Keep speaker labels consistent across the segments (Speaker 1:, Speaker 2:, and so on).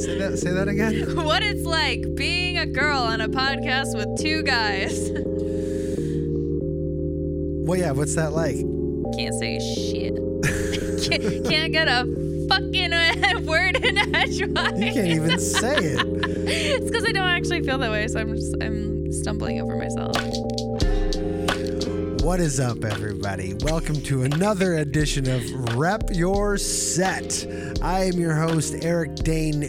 Speaker 1: Say that. Say that again.
Speaker 2: what it's like being a girl on a podcast with two guys.
Speaker 1: Well, yeah. What's that like?
Speaker 2: Can't say shit. can't, can't get a fucking uh, word in edgewise.
Speaker 1: You can't even say it.
Speaker 2: it's because I don't actually feel that way, so I'm just I'm stumbling over myself.
Speaker 1: What is up, everybody? Welcome to another edition of Rep Your Set. I am your host, Eric Dane,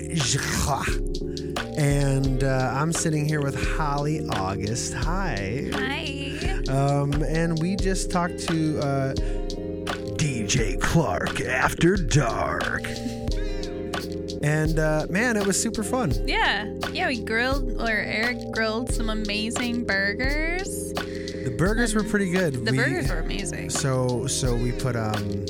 Speaker 1: and uh, I'm sitting here with Holly August. Hi.
Speaker 2: Hi.
Speaker 1: Um, and we just talked to uh, DJ Clark After Dark. And uh, man, it was super fun.
Speaker 2: Yeah, yeah. We grilled, or Eric grilled some amazing burgers.
Speaker 1: The burgers were pretty good.
Speaker 2: The
Speaker 1: We-
Speaker 2: burgers were amazing.
Speaker 1: So so we put um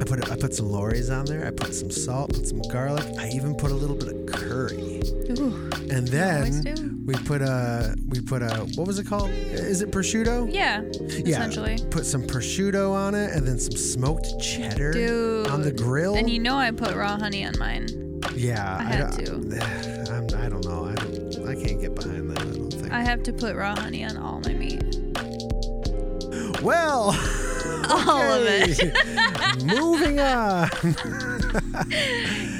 Speaker 1: I put I put some Lawry's on there. I put some salt, put some garlic. I even put a little bit of curry.
Speaker 2: Ooh.
Speaker 1: And then we put a we put a what was it called? Is it prosciutto?
Speaker 2: Yeah,
Speaker 1: Yeah.
Speaker 2: essentially.
Speaker 1: Put some prosciutto on it and then some smoked cheddar
Speaker 2: Dude.
Speaker 1: on the grill.
Speaker 2: And you know I put raw honey on mine.
Speaker 1: yeah,
Speaker 2: I had
Speaker 1: don't- I'm, I don't know. I. I can't get behind that. I don't think.
Speaker 2: I have to put raw honey on all my meat.
Speaker 1: Well,
Speaker 2: All of it.
Speaker 1: Moving on.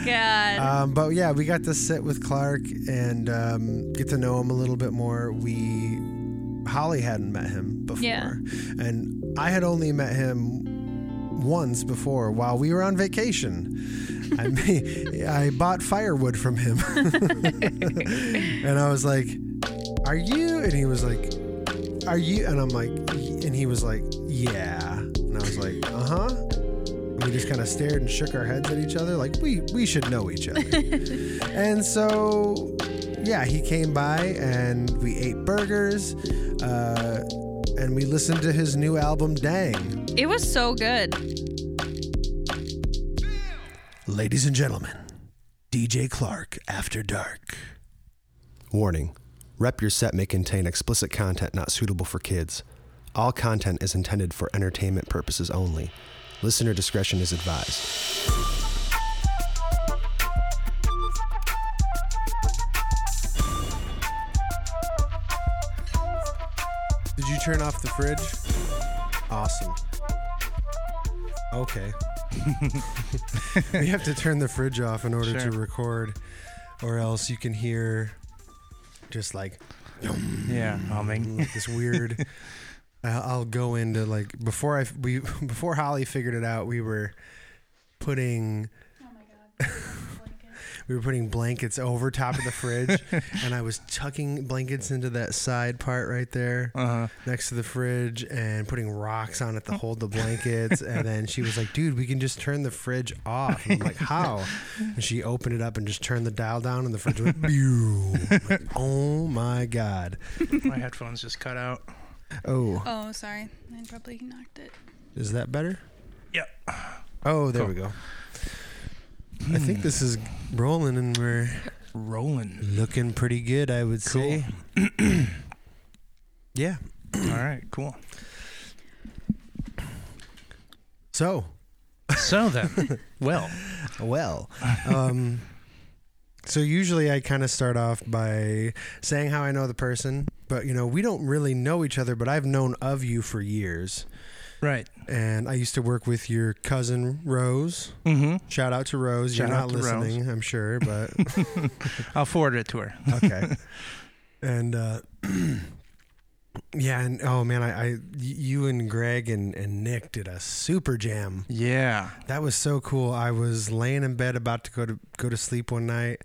Speaker 2: God.
Speaker 1: Um, but yeah, we got to sit with Clark and um, get to know him a little bit more. We Holly hadn't met him before,
Speaker 2: Yeah.
Speaker 1: and I had only met him once before while we were on vacation. I I bought firewood from him, and I was like, "Are you?" And he was like, "Are you?" And I'm like, he was like, "Yeah," and I was like, "Uh huh." We just kind of stared and shook our heads at each other, like we we should know each other. and so, yeah, he came by and we ate burgers, uh, and we listened to his new album, Dang.
Speaker 2: it was so good.
Speaker 1: Ladies and gentlemen, DJ Clark After Dark. Warning Rep Your Set may contain explicit content not suitable for kids. All content is intended for entertainment purposes only. Listener discretion is advised. Did you turn off the fridge? Awesome. Okay. we have to turn the fridge off in order
Speaker 3: Sure.
Speaker 1: to record, or else you can hear just like
Speaker 3: Yeah, humming.
Speaker 1: like this weird. I- I'll go into like before I we before Holly figured it out. We were putting. We were putting blankets over top of the fridge, and I was tucking blankets into that side part right there
Speaker 3: Uh huh.
Speaker 1: next to the fridge and putting rocks on it to hold the blankets. and then she was like, dude, we can just turn the fridge off. And I'm like, how? And she opened it up and just turned the dial down, and the fridge went, Pew. Like, oh my God.
Speaker 3: My headphones just cut out.
Speaker 1: Oh,
Speaker 2: Oh, sorry. I probably knocked it.
Speaker 1: is that better?
Speaker 3: Yep.
Speaker 1: Oh, there
Speaker 3: Cool.
Speaker 1: we go. I think this is rolling and we're
Speaker 3: Rolling.
Speaker 1: looking pretty good, I would
Speaker 3: Cool.
Speaker 1: say. yeah.
Speaker 3: All right, cool.
Speaker 1: So,
Speaker 3: So then, well,
Speaker 1: Well, um, so usually I kind of start off by saying how I know the person, but you know, we don't really know each other, but I've known of you for years.
Speaker 3: right.
Speaker 1: And I used to work with your cousin Rose.
Speaker 3: Mm-hmm.
Speaker 1: Shout out to Rose.
Speaker 3: Shout
Speaker 1: You're not
Speaker 3: to Rose.
Speaker 1: listening, I'm sure, but
Speaker 3: I'll forward it to her.
Speaker 1: okay. and uh, yeah, and oh man, I, I you and Greg and, and Nick did a super jam.
Speaker 3: Yeah.
Speaker 1: That was so cool. I was laying in bed about to go to go to sleep one night.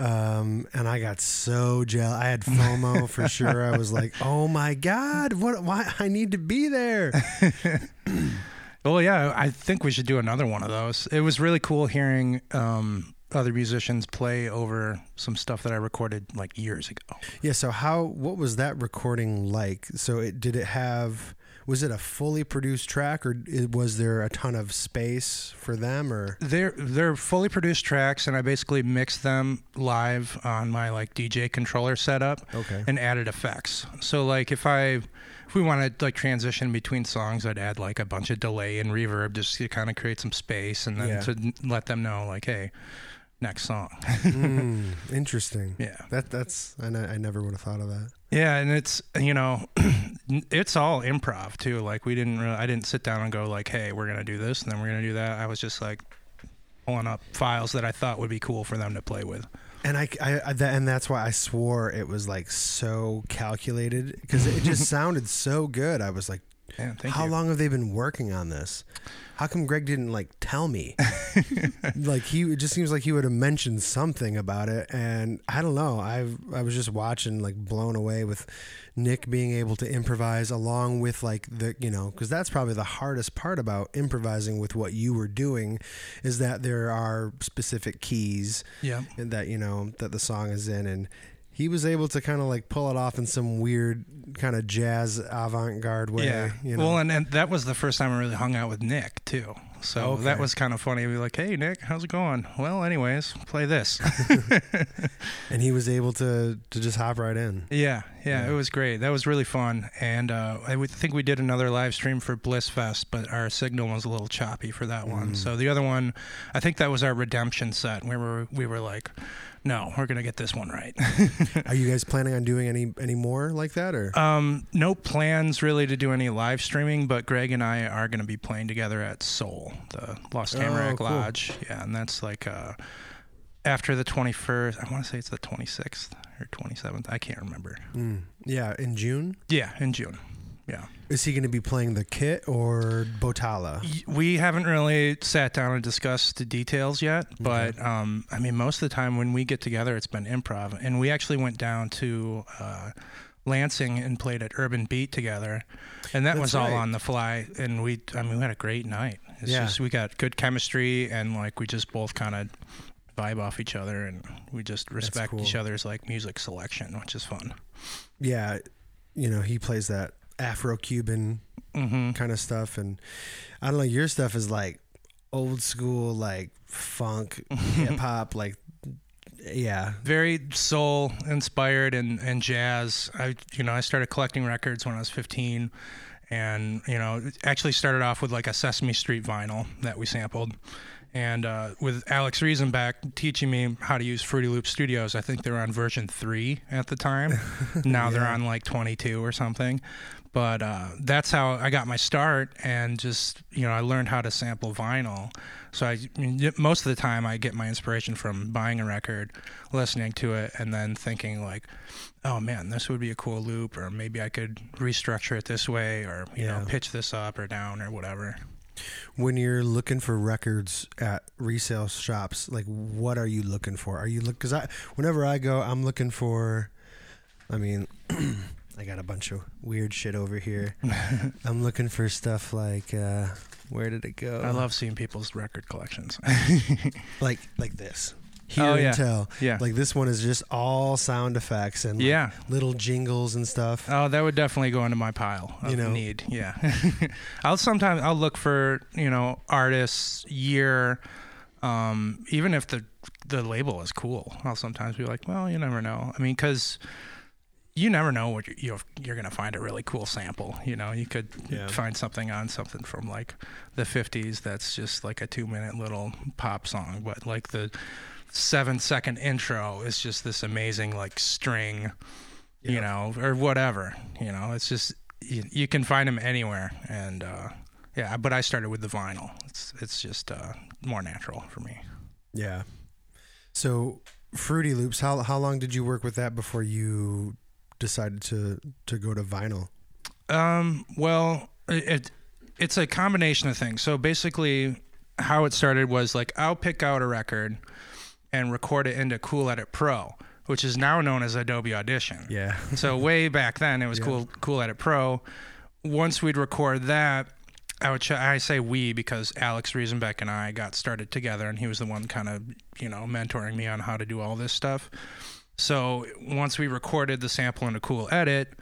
Speaker 1: Um, and I got so jealous. I had FOMO for sure. I was like, "Oh my god, what? Why? I need to be there."
Speaker 3: Well, yeah, I think we should do another one of those. It was really cool hearing um, other musicians play over some stuff that I recorded like years ago.
Speaker 1: Yeah. So how? What was that recording like? So it did it have? Was it a fully produced track, or was there a ton of space for them, or
Speaker 3: They're they're fully produced tracks, and I basically mixed them live on my like DJ controller setup,
Speaker 1: Okay.
Speaker 3: and added effects. So like if I if we want to like transition between songs, I'd add like a bunch of delay and reverb just to kind of create some space, and then
Speaker 1: Yeah.
Speaker 3: to let them know like, hey, next song.
Speaker 1: Mm, interesting?
Speaker 3: yeah.
Speaker 1: That that's I, I never would have thought of that.
Speaker 3: Yeah, and it's you know, it's all improv too. Like we didn't really, I didn't sit down and go like, hey, we're gonna do this and then we're gonna do that. I was just like pulling up files that I thought would be cool for them to play with.
Speaker 1: And I, I, I that, and that's why I swore it was like so calculated because it just sounded so good. I was like,
Speaker 3: Thank
Speaker 1: how
Speaker 3: you.
Speaker 1: long have they been working on this? How come Greg didn't like tell me? like he it just seems like he would have mentioned something about it and I don't know. I I was just watching like blown away with Nick being able to improvise along with like the you know cuz that's probably the hardest part about improvising with what you were doing is that there are specific keys
Speaker 3: Yeah.
Speaker 1: that you know that the song is in and he was able to kind of like pull it off in some weird kind of jazz avant-garde way
Speaker 3: yeah.
Speaker 1: you know
Speaker 3: Well, and, and that was the first time I really hung out with Nick too. So that was kind of funny. We were like, "Hey, Nick, how's it going?" Well, anyways, play this.
Speaker 1: and he was able to to just hop right in
Speaker 3: Yeah, yeah,
Speaker 1: Yeah.
Speaker 3: it was great. That was really fun, and uh, I think we did another live stream for Blissfest, but our signal was a little choppy for that one.
Speaker 1: Mm.
Speaker 3: So the other one, I think that was our redemption set. We were we were like, no, we're gonna get this one right.
Speaker 1: are you guys planning on doing any any more like that or
Speaker 3: um, no plans really to do any live streaming, but Greg and I are gonna be playing together at Soul, the Lost
Speaker 1: Oh, cool.
Speaker 3: Lodge. Yeah, and that's like uh, after the twenty first. I want to say it's the twenty sixth or twenty seventh. I can't remember.
Speaker 1: Mm. yeah in june
Speaker 3: Yeah, in June. Yeah.
Speaker 1: is he going to be playing the kit or botala
Speaker 3: We haven't really sat down and discussed the details yet, but um, I mean, most of the time when we get together, it's been improv. And we actually went down to uh, Lansing and played at Urban Beat together, and that
Speaker 1: That's
Speaker 3: was all
Speaker 1: right.
Speaker 3: on the fly. And we, I mean, we had a great night. It's
Speaker 1: Yeah.
Speaker 3: just we got good chemistry, and like we just both kind of vibe off each other, and we just respect
Speaker 1: cool.
Speaker 3: each other's like music selection, which is fun.
Speaker 1: yeah you know he plays that afro-cuban
Speaker 3: hmm
Speaker 1: kind of stuff and i don't know your stuff is like old school like funk hip-hop like yeah
Speaker 3: very soul inspired and, and jazz. I you know I started collecting records when I was 15, and you know actually started off with like a Sesame Street vinyl that we sampled, and uh, with Alex Riesenbeck teaching me how to use Fruity Loop Studios. I think they were on version three at the time. now they're on like 22 or something. But uh, that's how I got my start, and just you know, I learned how to sample vinyl. So I, most of the time, I get my inspiration from buying a record, listening to it, and then thinking like, "Oh man, this would be a cool loop," or maybe I could restructure it this way, or you
Speaker 1: Yeah.
Speaker 3: know, pitch this up or down or whatever.
Speaker 1: when you're looking for records at resale shops like what are you looking for are you look because i whenever i go i'm looking for i mean i got a bunch of weird shit over here i'm looking for stuff like uh where did it go
Speaker 3: I love seeing people's record collections.
Speaker 1: like like this hear
Speaker 3: Oh,
Speaker 1: and
Speaker 3: yeah.
Speaker 1: tell
Speaker 3: yeah,
Speaker 1: like this one is just all sound effects and like,
Speaker 3: yeah.
Speaker 1: little jingles and stuff
Speaker 3: Oh, that would definitely go into my pile of
Speaker 1: You know.
Speaker 3: need. Yeah, I'll sometimes I'll look for you know artists year, um, even if the the label is cool. I'll sometimes be like, well, you never know. I mean, because you never know what you're, you're you're gonna find a really cool sample. You know, you could
Speaker 1: Yeah.
Speaker 3: find something on something from like the '50s that's just like a two minute little pop song, but like the seven second intro is just this amazing like string you know, or whatever. You know, it's just you, you can find them anywhere, and uh, yeah. But I started with the vinyl. It's it's just uh, more natural for me.
Speaker 1: Yeah. So Fruity Loops, how how long did you work with that before you decided to to go to vinyl?
Speaker 3: Um, well, it, it it's a combination of things. So basically, how it started was like I'll pick out a record and record it into Cool Edit Pro, which is now known as Adobe Audition.
Speaker 1: Yeah.
Speaker 3: So way back then, it was
Speaker 1: Yeah.
Speaker 3: cool, cool Edit Pro. Once we'd record that, I would. Ch- I say we because Alex Riesenbeck and I got started together, and he was the one kind of you know mentoring me on how to do all this stuff. So once we recorded the sample in a cool edit,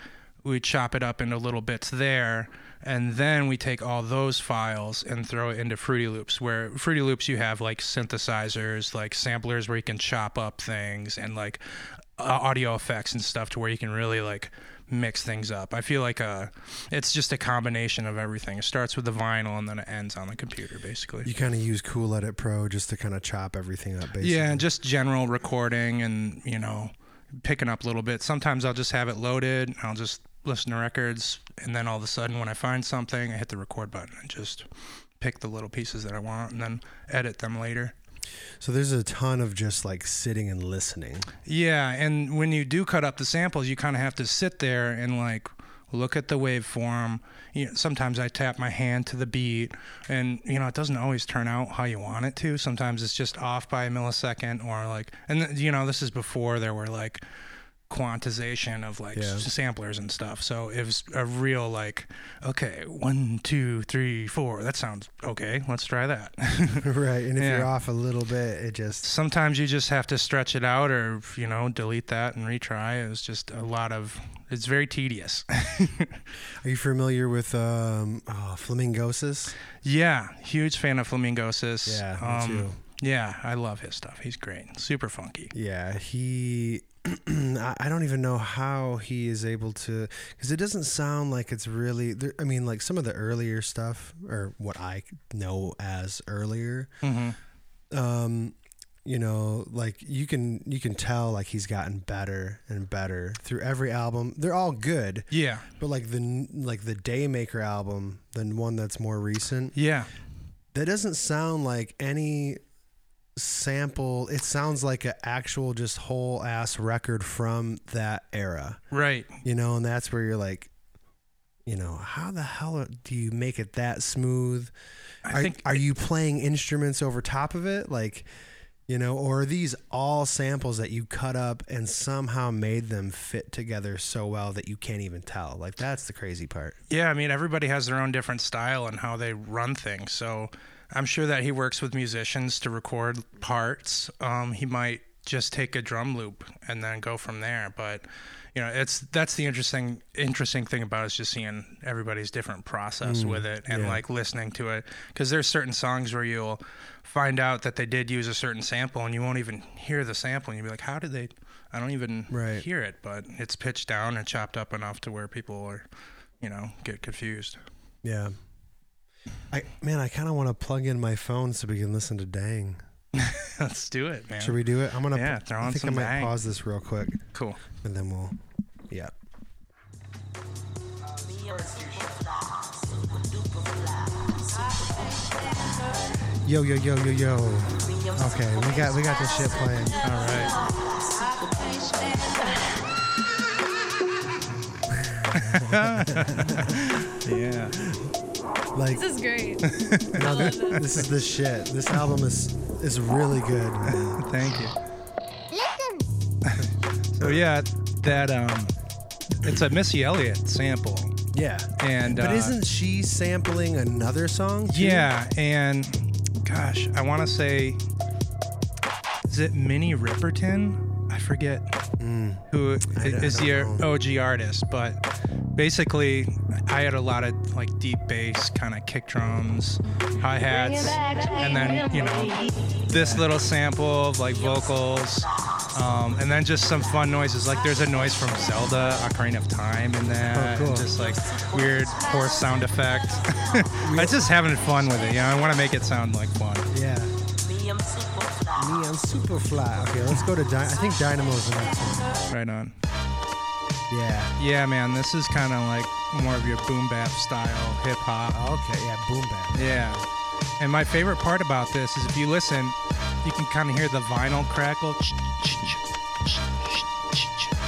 Speaker 3: we'd chop it up into little bits there, and then we take all those files and throw it into Fruity Loops. Where Fruity Loops, you have like synthesizers, like samplers where you can chop up things, and like uh, audio effects and stuff to where you can really like mix things up. I feel like uh, it's just a combination of everything. It starts with the vinyl and then it ends on the computer, basically.
Speaker 1: You kind of use Cool Edit Pro just to kind of chop everything up, basically.
Speaker 3: Yeah, just general recording and you know picking up a little bit. Sometimes I'll just have it loaded. I'll just listen to records, and then all of a sudden, when I find something, I hit the record button and just pick the little pieces that I want, and then edit them later.
Speaker 1: So there's a ton of just like sitting and listening.
Speaker 3: Yeah, and when you do cut up the samples, you kind of have to sit there and like look at the waveform. You know, sometimes I tap my hand to the beat, and you know it doesn't always turn out how you want it to. Sometimes it's just off by a millisecond, or like, and th- you know this is before there were like quantization of like
Speaker 1: Yeah.
Speaker 3: samplers and stuff. So it was a real like, okay, one, two, three, four. That sounds okay. Let's try that.
Speaker 1: right. And if
Speaker 3: Yeah.
Speaker 1: you're off a little bit, it just.
Speaker 3: sometimes you just have to stretch it out or you know delete that and retry it was just a lot of it's very tedious
Speaker 1: Are you familiar with um, oh, Flamingosis?
Speaker 3: yeah huge fan of flamingosis
Speaker 1: Yeah, me too.
Speaker 3: yeah i love his stuff he's great super funky
Speaker 1: Yeah, he. I don't even know how he is able to, because it doesn't sound like it's really. there- I mean, like some of the earlier stuff, or what I know as earlier.
Speaker 3: hmm
Speaker 1: Um, you know, like you can you can tell like he's gotten better and better through every album. They're all good,
Speaker 3: yeah
Speaker 1: but like the like the Daymaker album, the one that's more recent,
Speaker 3: yeah
Speaker 1: that doesn't sound like any sample. It sounds like an actual just whole ass record from that era,
Speaker 3: right.
Speaker 1: You know, and that's where you're like, you know, how the hell do you make it that smooth?
Speaker 3: i
Speaker 1: are,
Speaker 3: think
Speaker 1: are you playing instruments over top of it? Like you know or are these all samples that you cut up and somehow made them fit together so well that you can't even tell? Like that's the crazy part.
Speaker 3: Yeah i mean everybody has their own different style and how they run things. So i'm sure that he works with musicians to record parts. Um, he might just take a drum loop and then go from there. But you know it's that's the interesting interesting thing about it is just seeing everybody's different process with it and
Speaker 1: yeah.
Speaker 3: like listening to it. Because there's certain songs where you'll find out that they did use a certain sample and you won't even hear the sample and you'll be like how did they? I don't even
Speaker 1: Right.
Speaker 3: hear it but it's pitched down and chopped up enough to where people are you know get confused.
Speaker 1: Yeah i man i kind of want to plug in my phone so we can listen to dang.
Speaker 3: Let's do it man.
Speaker 1: Should we do it? I'm gonna
Speaker 3: Yeah, throw
Speaker 1: i think i might
Speaker 3: Dang.
Speaker 1: pause this real quick.
Speaker 3: Cool.
Speaker 1: And then we'll yeah. Yo yo yo yo yo. Okay, we got we got this shit playing.
Speaker 3: all right. Yeah
Speaker 1: Like
Speaker 2: This is great.
Speaker 1: no, this, this is the shit. This album is is really good.
Speaker 3: Thank you. so yeah, that um, it's a Missy Elliott sample,
Speaker 1: Yeah.
Speaker 3: and
Speaker 1: But
Speaker 3: uh,
Speaker 1: isn't she sampling another song? too?
Speaker 3: yeah, and gosh, I want to say, is it Minnie Riperton? I forget who
Speaker 1: I
Speaker 3: is the. OG artist, but basically, I had a lot of like deep bass, kind of kick drums, hi hats, and then you know this little sample of like vocals, um, and then just some fun noises. Like there's a noise from Zelda, Ocarina of Time, in that,
Speaker 1: Oh, cool.
Speaker 3: and just like weird horse sound effect. I'm just having fun with it. You know, I want to make it sound like fun.
Speaker 1: Yeah. Me, I'm super fly. Okay, let's go to Dy- I think Dynamo's the next one.
Speaker 3: Right on.
Speaker 1: Yeah.
Speaker 3: Yeah, man, this is kind of like more of your boom bap style hip hop.
Speaker 1: Okay. Yeah. Boom bap.
Speaker 3: Yeah. And my favorite part about this is if you listen, you can kind of hear the vinyl crackle.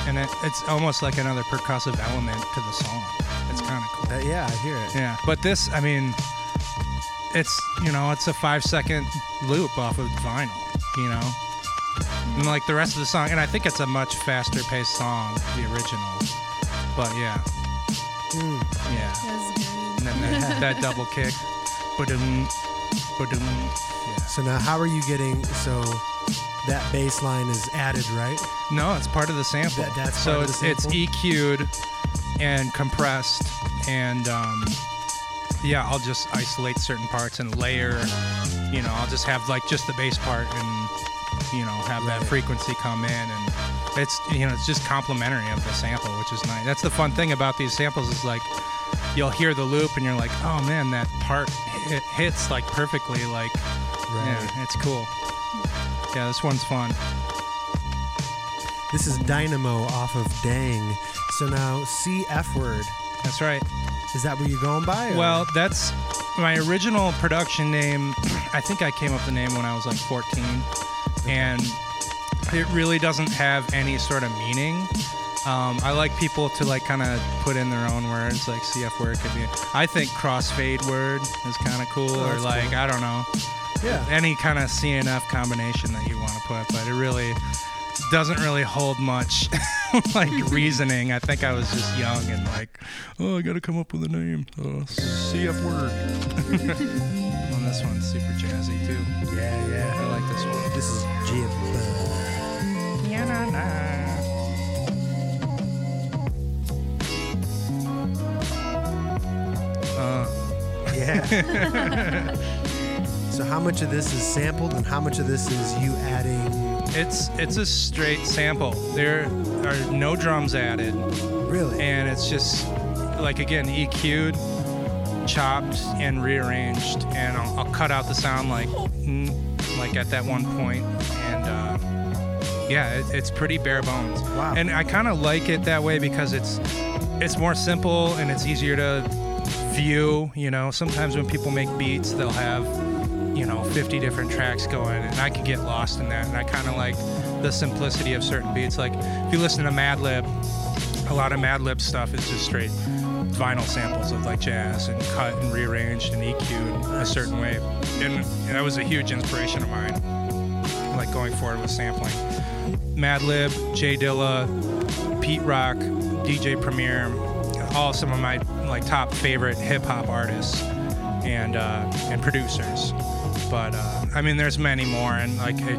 Speaker 3: And it, it's almost like another percussive element to the song. It's kind of cool.
Speaker 1: Uh, yeah, I hear it.
Speaker 3: Yeah. But this, I mean, it's, you know, it's a five second loop off of vinyl, you know? And like the rest of the song, and I think it's a much faster paced song, the original. But yeah.
Speaker 1: Mm.
Speaker 3: Yeah.
Speaker 2: That's good.
Speaker 3: And then that, that double kick. Ba-dum, ba-dum. Yeah.
Speaker 1: So now, how are you getting? So that bass line is added, right?
Speaker 3: No, it's part of the sample.
Speaker 1: That- that's
Speaker 3: so
Speaker 1: part of the
Speaker 3: it's, it's? EQ'd and compressed and um, yeah, I'll just isolate certain parts and layer. You know, I'll just have like just the bass part and you know have that frequency come in and it's you know it's just complementary of the sample, which is nice. That's the fun thing about these samples is like you'll hear the loop and you're like, oh man, that part hit, hits like perfectly. Like,
Speaker 1: Right.
Speaker 3: yeah, it's cool. Yeah, this one's fun.
Speaker 1: This is mm. Dynamo off of Dang. So now CF word.
Speaker 3: That's right.
Speaker 1: Is that what you're going by? or-
Speaker 3: Well, that's my original production name. I think I came up with the name when I was like 14, and it really doesn't have any sort of meaning. Um, I like people to like kind of put in their own words, like CF word could be. I think crossfade word is kind of cool, or
Speaker 1: Oh, that's
Speaker 3: like
Speaker 1: cool.
Speaker 3: I don't know,
Speaker 1: yeah.
Speaker 3: any kind of CNF combination that you want to put, but it really doesn't really hold much like reasoning. I think I was just young and like, oh, I gotta come up with a name. Uh, CF word. this one's super jazzy too.
Speaker 1: Yeah, yeah.
Speaker 3: I like this one.
Speaker 1: This is Jib.
Speaker 3: Yeah, na, na. Uh,
Speaker 1: Yeah. so how much of this is sampled and how much of this is you adding?
Speaker 3: it's it's a straight sample. There are no drums added.
Speaker 1: Really?
Speaker 3: and it's just like again EQ'd, chopped, and rearranged, and I'll, I'll cut out the sound like mm, like at that one point, and uh, yeah, it, it's pretty bare bones.
Speaker 1: Wow.
Speaker 3: And I kind of like it that way because it's it's more simple and it's easier to view. You know, sometimes when people make beats, they'll have you know 50 different tracks going, and I could get lost in that. And I kind of like the simplicity of certain beats. Like if you listen to Madlib, a lot of Madlib stuff is just straight vinyl samples of like jazz and cut and rearranged and EQ'd a certain way. And that was a huge inspiration of mine, like going forward with sampling. Madlib, Jay Dilla, Pete Rock, DJ Premier, all some of my like top favorite hip hop artists and uh, and producers. But uh, I mean, there's many more, and like it,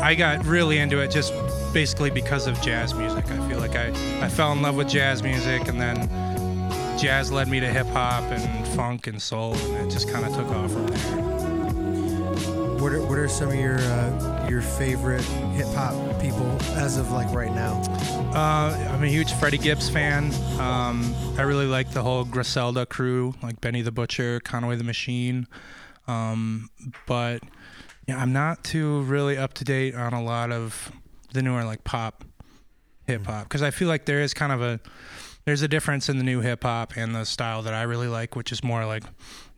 Speaker 3: I got really into it just basically because of jazz music. I feel like I, I fell in love with jazz music, and then jazz led me to hip hop and funk and soul, and it just kind of took off from there.
Speaker 1: What are, what are some of your uh, your favorite hip hop people as of like right now?
Speaker 3: Uh, I'm a huge Freddie Gibbs fan. Um, I really like the whole Griselda crew, like Benny the Butcher, Conway the Machine. Um, but yeah, I'm not too really up to date on a lot of the newer like pop hip hop because I feel like there is kind of a there's a difference in the new hip hop and the style that I really like, which is more like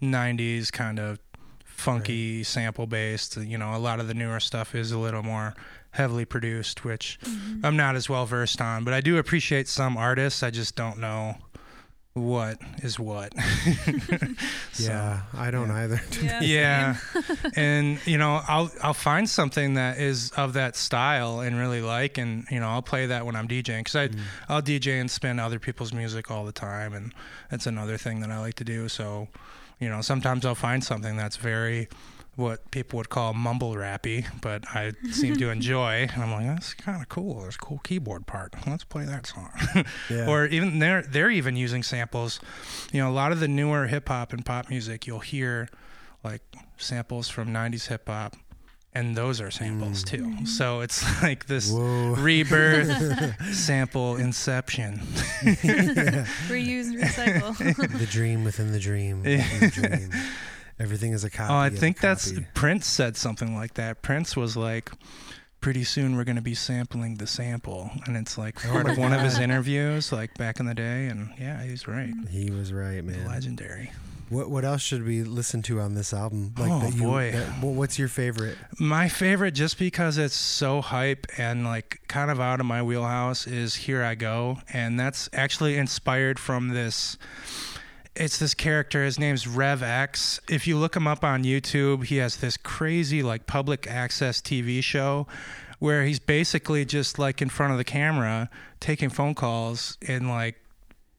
Speaker 3: 90s kind of funky sample based. You know, a lot of the newer stuff is a little more heavily produced, which mm-hmm. I'm not as well versed on, but I do appreciate some artists. I just don't know what is what. So,
Speaker 1: yeah, I don't either.
Speaker 2: Yeah.
Speaker 3: yeah and you know i'll i'll find something that is of that style and really like and you know i'll play that when i'm djing because i mm. i'll dj and spin other people's music all the time and that's another thing that i like to do so you know sometimes i'll find something that's very what people would call mumble rappy, but I seem to enjoy. And I'm like, that's kind of cool. There's a cool keyboard part. Let's play that song.
Speaker 1: Yeah.
Speaker 3: or even they're they're even using samples. You know, a lot of the newer hip hop and pop music, you'll hear like samples from '90s hip hop, and those are samples mm. too. Mm-hmm. So it's like this
Speaker 1: Whoa.
Speaker 3: rebirth sample inception.
Speaker 2: Reuse recycle.
Speaker 1: the dream within the dream. within the dream. Everything is a copy.
Speaker 3: Oh, I think that's. Prince said something like that. Prince was like, "Pretty soon we're going to be sampling the sample," and it's like
Speaker 1: Oh
Speaker 3: part
Speaker 1: my
Speaker 3: of one of his interviews, like back in the day. And yeah, he's right.
Speaker 1: He was right, man.
Speaker 3: Legendary.
Speaker 1: What what else should we listen to on this album?
Speaker 3: Oh,
Speaker 1: that you,
Speaker 3: boy.
Speaker 1: that- wh- what's your favorite?
Speaker 3: My favorite, just because it's so hype and like kind of out of my wheelhouse, is "Here I Go," and that's actually inspired from this. It's this character. His name's Rev X. If you look him up on YouTube, he has this crazy like public access TV show where he's basically just like in front of the camera taking phone calls and like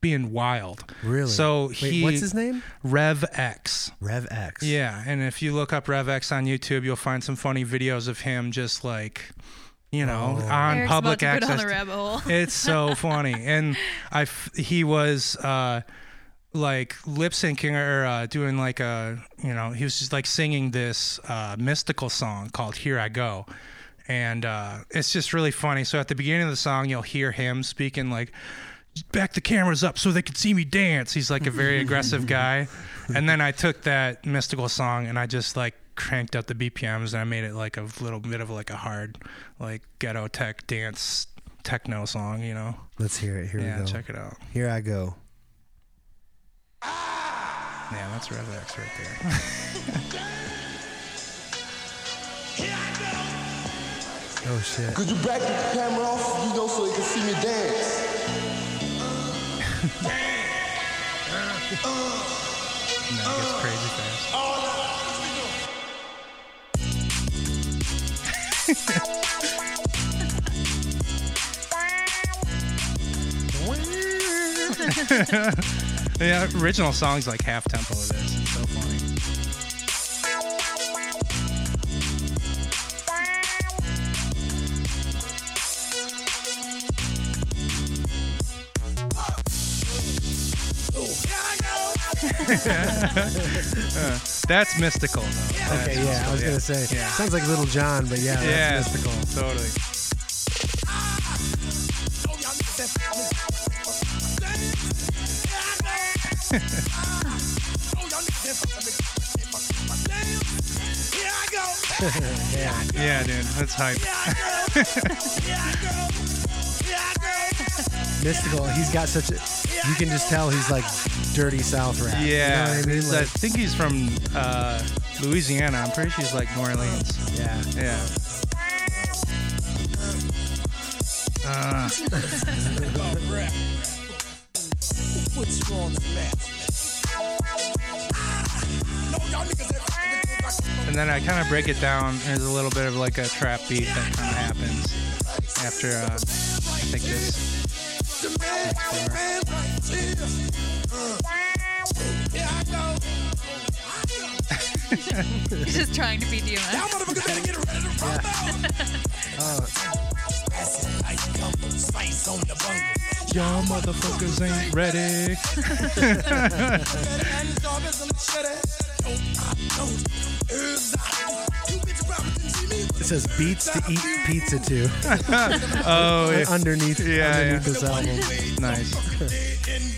Speaker 3: being wild.
Speaker 1: Really?
Speaker 3: So
Speaker 1: Wait,
Speaker 3: he
Speaker 1: what's his name?
Speaker 3: Rev X.
Speaker 1: Rev X.
Speaker 3: Yeah, and if you look up RevX on YouTube, you'll find some funny videos of him just like, you know,
Speaker 1: Oh.
Speaker 3: on
Speaker 2: Eric's
Speaker 3: public
Speaker 2: about to
Speaker 3: access.
Speaker 2: go down the rabbit hole.
Speaker 3: It's so funny, and I f- he was uh, like lip syncing or uh, doing like a you know he was just like singing this uh, Mystikal song called "Here I Go," and uh, it's just really funny. So at the beginning of the song, you'll hear him speaking like. Back the cameras up so they could see me dance. He's like a very aggressive guy. And then I took that Mystikal song and I just like cranked up the BPMs and I made it like a little bit of like a hard, like ghetto tech dance techno song, you know?
Speaker 1: Let's hear it. Here
Speaker 3: yeah,
Speaker 1: we go.
Speaker 3: check it out.
Speaker 1: Here I go.
Speaker 3: Yeah, that's Rev X right there.
Speaker 1: Oh shit.
Speaker 4: Could you back the camera off, you know, so they can see me dance?
Speaker 3: And then it gets crazy fast. Yeah, original song's like half tempo of this. It's so funny. That's Mystikal, though.
Speaker 1: Okay,
Speaker 3: That's
Speaker 1: yeah, I was
Speaker 3: Mystikal,
Speaker 1: gonna say.
Speaker 3: Yeah.
Speaker 1: Sounds like Little John, but yeah,
Speaker 3: Yeah,
Speaker 1: that's Mystikal.
Speaker 3: totally. Yeah, dude, that's hype.
Speaker 1: Mystikal. He's got such a. You can just tell he's like dirty South rap.
Speaker 3: Yeah,
Speaker 1: You know I mean?
Speaker 3: he's- I think he's from uh, Louisiana. I'm pretty sure he's like New Orleans.
Speaker 1: yeah.
Speaker 3: Yeah. Uh, and then I kind of break it down. There's a little bit of like a trap beat that kind of happens after uh, I think this.
Speaker 2: He's just trying to be DMX.
Speaker 3: Y'all motherfuckers ain't ready.
Speaker 1: It says beats to eat pizza to
Speaker 3: Oh, yeah.
Speaker 1: underneath
Speaker 3: Yeah,
Speaker 1: underneath
Speaker 3: yeah.
Speaker 1: this album.
Speaker 3: nice.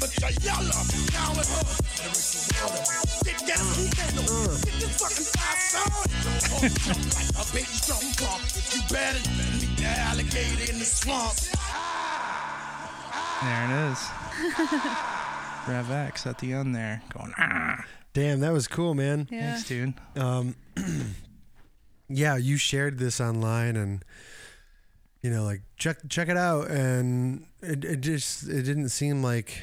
Speaker 3: There it is. Rev X at the end there, going ah.
Speaker 1: Damn, that was cool, man.
Speaker 2: Yeah.
Speaker 3: Thanks, dude.
Speaker 1: Um, yeah, you shared this online, and you know, like check check it out, and it, it just it didn't seem like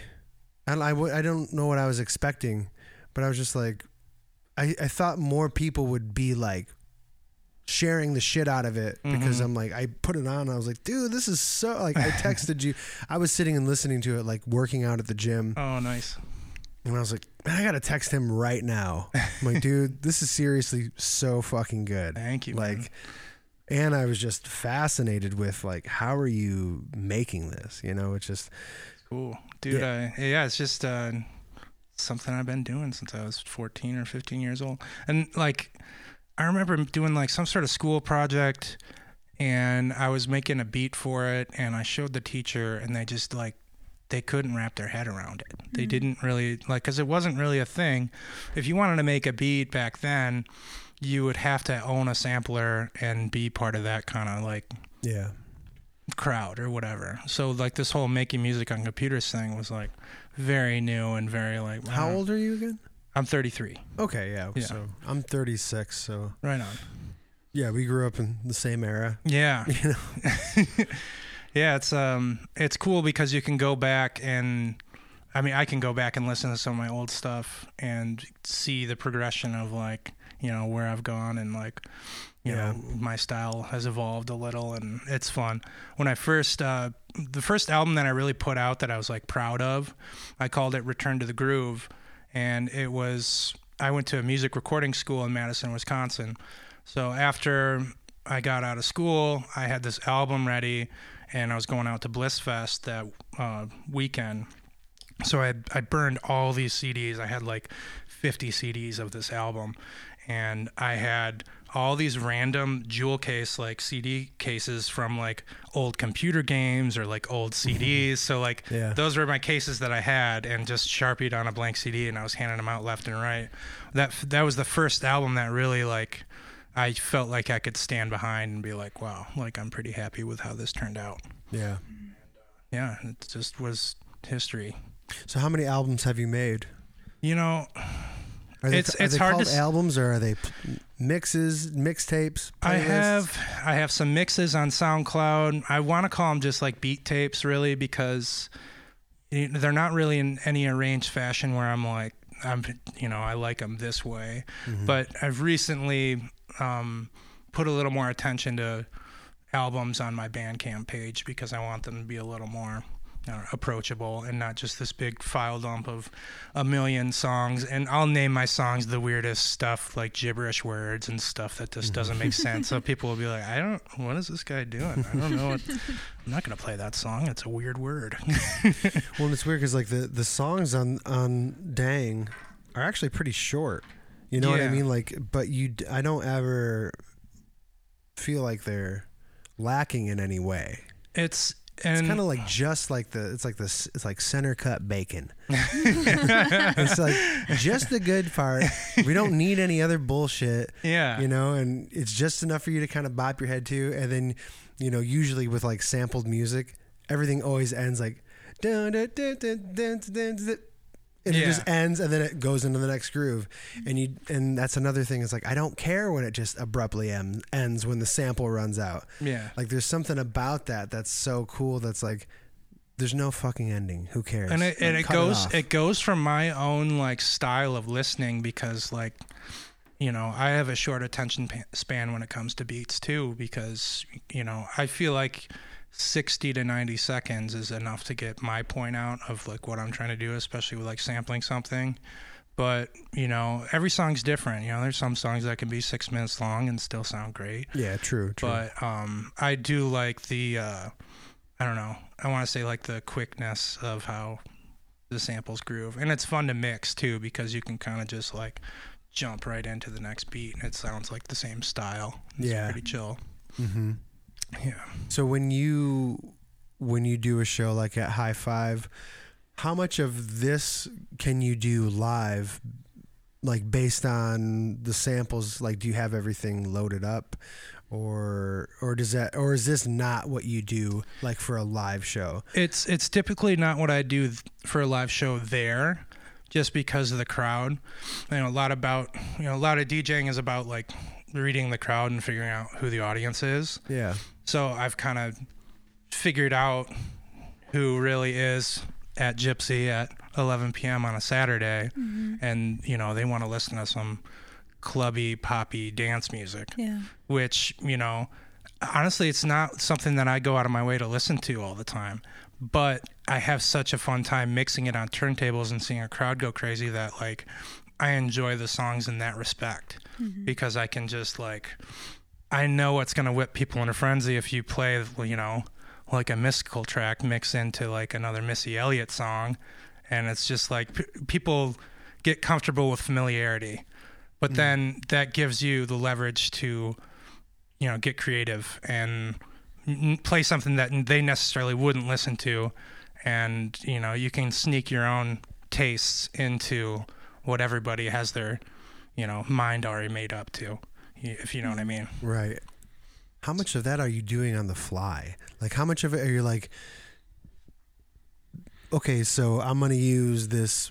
Speaker 1: I don't- I, w- I don't know what I was expecting, but I was just like, I I thought more people would be like sharing the shit out of it because
Speaker 3: Mhm.
Speaker 1: I'm like I put it on and I was like dude this is so like I texted you I was sitting and listening to it like working out at the gym
Speaker 3: Oh, nice.
Speaker 1: And I was like, man, I gotta text him right now. I'm like, dude, this is seriously so fucking good.
Speaker 3: Thank you. man.
Speaker 1: Like, and I was just fascinated with like, how are you making this? You know, it's just
Speaker 3: cool, dude.
Speaker 1: Yeah.
Speaker 3: I, yeah, it's just uh, something I've been doing since I was 14 or 15 years old, and like I remember doing like some sort of school project, and I was making a beat for it, and I showed the teacher, and they just like they couldn't wrap their head around it. They mm. didn't really like because it wasn't really a thing. If you wanted to make a beat back then, you would have to own a sampler and be part of that kind of like
Speaker 1: yeah,
Speaker 3: crowd or whatever. So like this whole making music on computers thing was like very new and very like
Speaker 1: how old are you again?
Speaker 3: I'm 33.
Speaker 1: Okay, yeah.
Speaker 3: Yeah.
Speaker 1: So I'm 36. So
Speaker 3: Right on.
Speaker 1: yeah, we grew up in the same era.
Speaker 3: Yeah.
Speaker 1: You know,
Speaker 3: Yeah, it's um it's cool because you can go back and I mean I can go back and listen to some of my old stuff and see the progression of like, you know, where I've gone and like you
Speaker 1: Yeah.
Speaker 3: know, my style has evolved a little and it's fun. When I first uh the first album that I really put out that I was like proud of, I called it Return to the Groove and it was I went to a music recording school in Madison, Wisconsin. So after I got out of school, I had this album ready, and I was going out to Blissfest that uh, weekend. So I I burned all these CDs. I had like 50 CDs of this album, and I had all these random jewel case like CD cases from like old computer games or like old CDs. So like
Speaker 1: Yeah.
Speaker 3: those were my cases that I had and just sharpied on a blank CD and I was handing them out left and right. That that was the first album that really like I felt like I could stand behind and be like, wow, like I'm pretty happy with how this turned out.
Speaker 1: Yeah.
Speaker 3: Uh, yeah, it just was history.
Speaker 1: So how many albums have you made?
Speaker 3: You know,
Speaker 1: Are they,
Speaker 3: It's-
Speaker 1: are
Speaker 3: it's
Speaker 1: they
Speaker 3: hard to
Speaker 1: albums or are they p- mixes, mixtapes?
Speaker 3: I have I have some mixes on SoundCloud. I want to call them just like beat tapes, really, because they're not really in any arranged fashion where I'm like I'm you know I like them this way. Mm-hmm. But I've recently um, put a little more attention to albums on my Bandcamp page because I want them to be a little more uh, approachable and not just this big file dump of a million songs. And I'll name my songs the weirdest stuff like gibberish words and stuff that just doesn't make sense. So people will be like, I don't, what is this guy doing? I don't know. What, I'm not going to play that song. It's a weird word.
Speaker 1: Well, it's weird because like the the songs on on Dang are actually pretty short. You know what I mean? Like, but you, I don't ever feel like they're lacking in any way.
Speaker 3: it's, and
Speaker 1: It's kind of like just like the it's like this it's like center cut bacon. it's like just the good part. We don't need any other bullshit.
Speaker 3: yeah.
Speaker 1: You know, and it's just enough for you to kind of bop your head to, and then you know usually with like sampled music, everything always ends like dun, dun, dun, and it just ends and then it goes into the next groove. And you and that's another thing it's like i don't care when it just abruptly em- ends when the sample runs out.
Speaker 3: Yeah.
Speaker 1: like there's something about that that's so cool that's like there's no fucking ending. Who cares?
Speaker 3: And it, and
Speaker 1: Like,
Speaker 3: it goes
Speaker 1: off.
Speaker 3: it, goes from my own like style of listening because like you know i have a short attention span when it comes to beats too because you know i feel like 60 to 90 seconds is enough to get my point out of like what i'm trying to do especially with like sampling something but you know every song's different you know there's some songs that can be six minutes long and still sound great
Speaker 1: yeah true true
Speaker 3: but um, I do like the uh, I don't know. I want to say like the quickness of how the samples groove, and it's fun to mix too because you can kind of just like jump right into the next beat, and it sounds like the same style. It's
Speaker 1: Yeah.
Speaker 3: pretty chill.
Speaker 1: hmm
Speaker 3: Yeah.
Speaker 1: So when you when you do a show like at High Five, how much of this can you do live? Like based on the samples, like do you have everything loaded up, or or does that or is this not what you do like for a live show?
Speaker 3: It's it's typically not what I do for a live show there, just because of the crowd. You know, a lot about you know a lot of DJing is about like reading the crowd and figuring out who the audience is.
Speaker 1: Yeah,
Speaker 3: So I've kind of figured out who really is at Gypsy at 11 p.m. on a Saturday, mm-hmm. and you know they want to listen to some clubby, poppy dance music,
Speaker 2: Yeah.
Speaker 3: which you know honestly it's not something that I go out of my way to listen to all the time. But I have such a fun time mixing it on turntables and seeing a crowd go crazy that like I enjoy the songs in that respect mm-hmm. because I can just like I know what's gonna whip people in a frenzy if you play, you know, like a Mystikal track mix into like another Missy Elliott song, and it's just like p- people get comfortable with familiarity, but mm. then that gives you the leverage to, you know, get creative and n- play something that they necessarily wouldn't listen to, and you know you can sneak your own tastes into what everybody has their, you know, mind already made up to, if you know what I mean.
Speaker 1: right. How much of that are you doing on the fly? Like how much of it are you like? Okay, so I'm gonna use this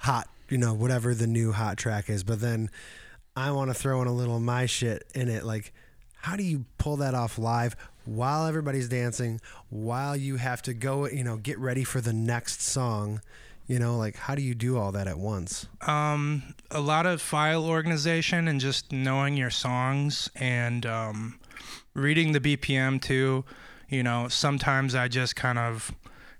Speaker 1: hot, you know, whatever the new hot track is, but then I want to throw in a little of my shit in it. Like, how do you pull that off live while everybody's dancing, while you have to go, you know, get ready for the next song? You know, like, how do you do all that at once?
Speaker 3: Um, a lot of file organization and just knowing your songs and um, reading the BPM too. You know, sometimes I just kind of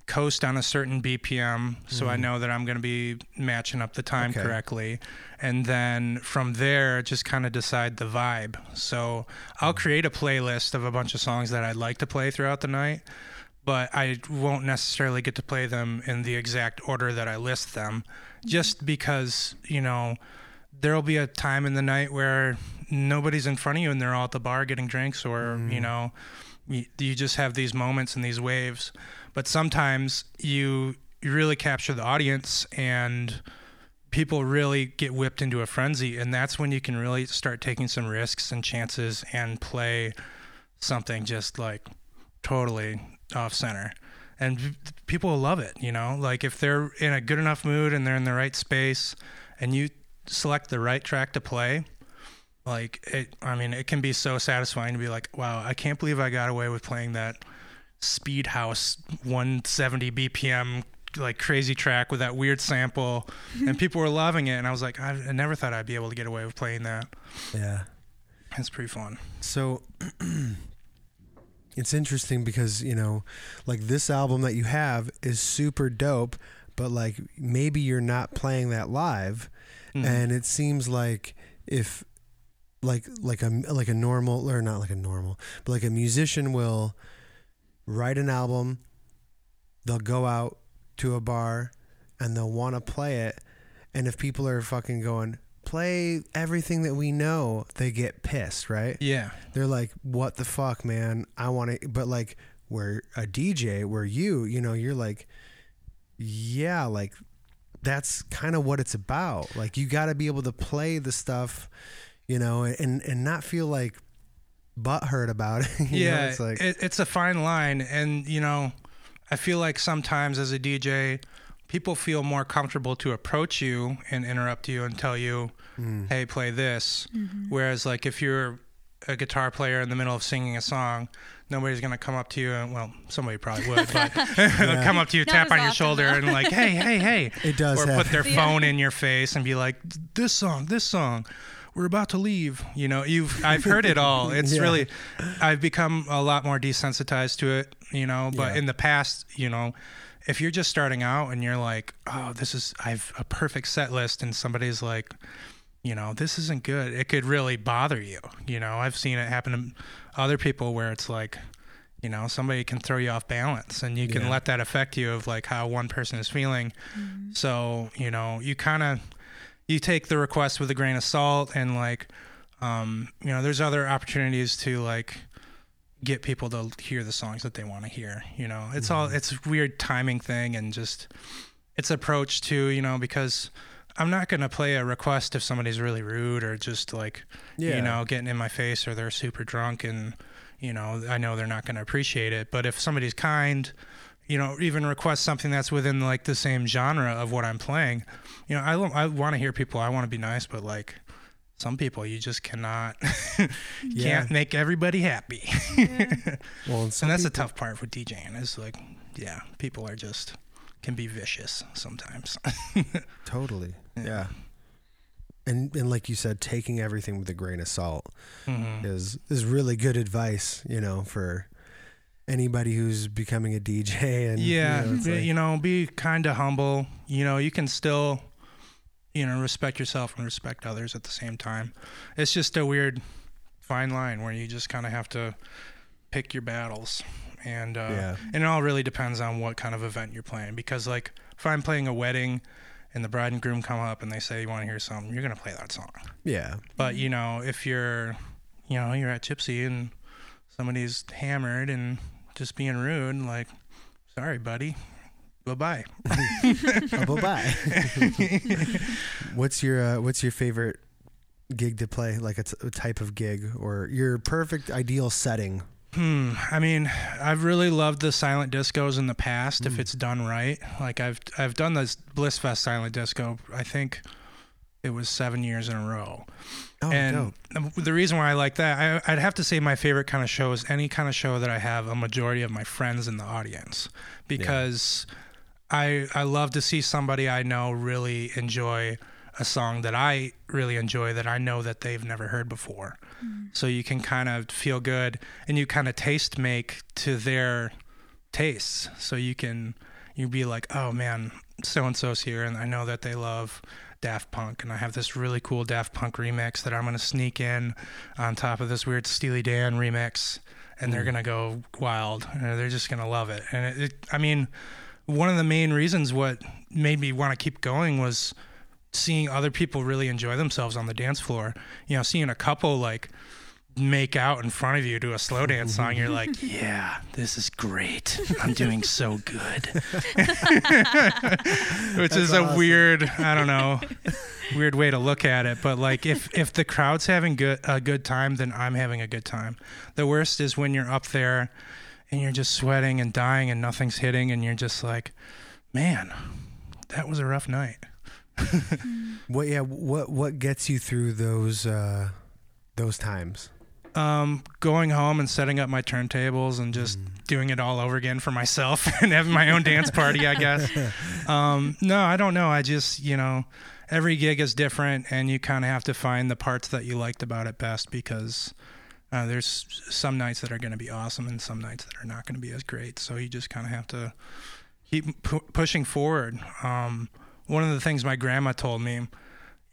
Speaker 3: coast on a certain BPM so I know that I'm going to be matching up the time
Speaker 1: Okay.
Speaker 3: correctly. And then from there, just kind of decide the vibe. So I'll create a playlist of a bunch of songs that I'd like to play throughout the night. But I won't necessarily get to play them in the exact order that I list them, mm-hmm. just because you know there'll be a time in the night where nobody's in front of you and they're all at the bar getting drinks, or mm-hmm. you know, you, you just have these moments and these waves. But sometimes you you really capture the audience and people really get whipped into a frenzy and that's when you can really start taking some risks and chances and play something just like totally off center. And people will love it you know? Like if they're in a good enough mood and they're in the right space and you select the right track to play like it i mean it can be so satisfying to be like wow i can't believe i got away with playing that speed house 170 bpm like crazy track with that weird sample. And people were loving it and i was like I, I never thought i'd be able to get away with playing that.
Speaker 1: Yeah.
Speaker 3: it's pretty fun.
Speaker 1: So it's interesting because, you know, like this album that you have is super dope, but like maybe you're not playing that live. Mm-hmm. And it seems like if like like a like a normal or not like a normal, but like a musician will write an album, they'll go out to a bar and they'll want to play it. And if people are fucking going play everything that we know, they get pissed, right?
Speaker 3: yeah
Speaker 1: they're like, "What the fuck, man? I want to." But like, where a DJ, where you, you know, you're like, yeah, like that's kind of what it's about. Like, you got to be able to play the stuff, you know, and and not feel like butthurt about it. You know,
Speaker 3: yeah
Speaker 1: it's like,
Speaker 3: it, it's a fine line and you know i feel like sometimes as a dj people feel more comfortable to approach you and interrupt you and tell you
Speaker 1: Mm.
Speaker 3: hey play this whereas like if you're a guitar player in the middle of singing a song nobody's going to come up to you and well somebody probably would but come up to you
Speaker 2: Not
Speaker 3: tap
Speaker 2: as
Speaker 3: on your shoulder
Speaker 2: though.
Speaker 3: and like hey hey hey
Speaker 1: It does
Speaker 3: or put
Speaker 1: happen.
Speaker 3: their phone in your face and be like this song this song we're about to leave you know you've i've heard it all it's
Speaker 1: Yeah.
Speaker 3: really i've become a lot more desensitized to it you know but
Speaker 1: Yeah.
Speaker 3: in the past you know if you're just starting out and you're like oh this is i've a perfect set list and somebody's like you know this isn't good it could really bother you you know? I've seen it happen to other people where it's like you know somebody can throw you off balance and you can
Speaker 1: Yeah.
Speaker 3: let that affect you of like how one person is feeling. So you know you kind of you take the request with a grain of salt and like um you know there's other opportunities to like get people to hear the songs that they want to hear you know? It's all mm-hmm. it's a weird timing thing and just it's approach to you know because i'm not going to play a request if somebody's really rude or just like
Speaker 1: Yeah.
Speaker 3: you know getting in my face or they're super drunk and you know i know they're not going to appreciate it. But if somebody's kind you know even request something that's within like the same genre of what i'm playing you know i, I want to hear people i want to be nice but like some people you just cannot
Speaker 1: Yeah.
Speaker 3: can't make everybody happy
Speaker 1: well, and,
Speaker 3: and that's the
Speaker 1: people-
Speaker 3: tough part with DJing It's like, yeah, people are just can be vicious sometimes.
Speaker 1: Totally. Yeah. And and like you said, taking everything with a grain of salt
Speaker 3: Mhm.
Speaker 1: is is really good advice, you know, for anybody who's becoming a DJ and
Speaker 3: Yeah,
Speaker 1: you know, like-
Speaker 3: you know, be kind of humble. You know, you can still, you know, respect yourself and respect others at the same time. It's just a weird fine line where you just kind of have to pick your battles, and uh,
Speaker 1: Yeah.
Speaker 3: and it all really depends on what kind of event you're playing. Because like, if I'm playing a wedding. And the bride and groom come up and they say you want to hear something, you're gonna play that song.
Speaker 1: yeah.
Speaker 3: But you know, if you're, you know, you're at Gypsy and somebody's hammered and just being rude, like, sorry, buddy, bye bye.
Speaker 1: oh, bye bye. what's your uh, What's your favorite gig to play? Like a, t- a type of gig or your perfect ideal setting?
Speaker 3: Hmm. I mean, I've really loved the silent discos in the past if it's done right. Like I've I've done this Blissfest silent disco. I think it was seven years in a row.
Speaker 1: Oh,
Speaker 3: and
Speaker 1: dope.
Speaker 3: the reason why I like that, I, I'd have to say my favorite kind of show is any kind of show that I have a majority of my friends in the audience, because I I love to see somebody I know really enjoy a song that I really enjoy that I know that they've never heard before. Mm-hmm. So you can kind of feel good and you kind of taste make to their tastes. So you can you be like, oh man, so and so's here, and I know that they love Daft Punk, and I have this really cool Daft Punk remix that I'm gonna sneak in on top of this weird Steely Dan remix, and they're mm. gonna go wild. And they're just gonna love it. And it, it, I mean, one of the main reasons what made me want to keep going was seeing other people really enjoy themselves on the dance floor. You know, seeing a couple like make out in front of you to a slow dance song, you're like, yeah, this is great. I'm doing so good. Which is a
Speaker 1: awesome.
Speaker 3: weird, I don't know, weird way to look at it. But like, if if the crowd's having good a good time, then I'm having a good time. The worst is when you're up there and you're just sweating and dying and nothing's hitting, and you're just like, man, that was a rough night.
Speaker 1: What yeah, what what gets you through those uh those times?
Speaker 3: um, going home and setting up my turntables and just doing it all over again for myself and having my own dance party, I guess. Um, no, I don't know. I just, you know, every gig is different and you kind of have to find the parts that you liked about it best because uh, there's some nights that are going to be awesome and some nights that are not going to be as great. So you just kind of have to keep pu- pushing forward. Um, one of the things my grandma told me,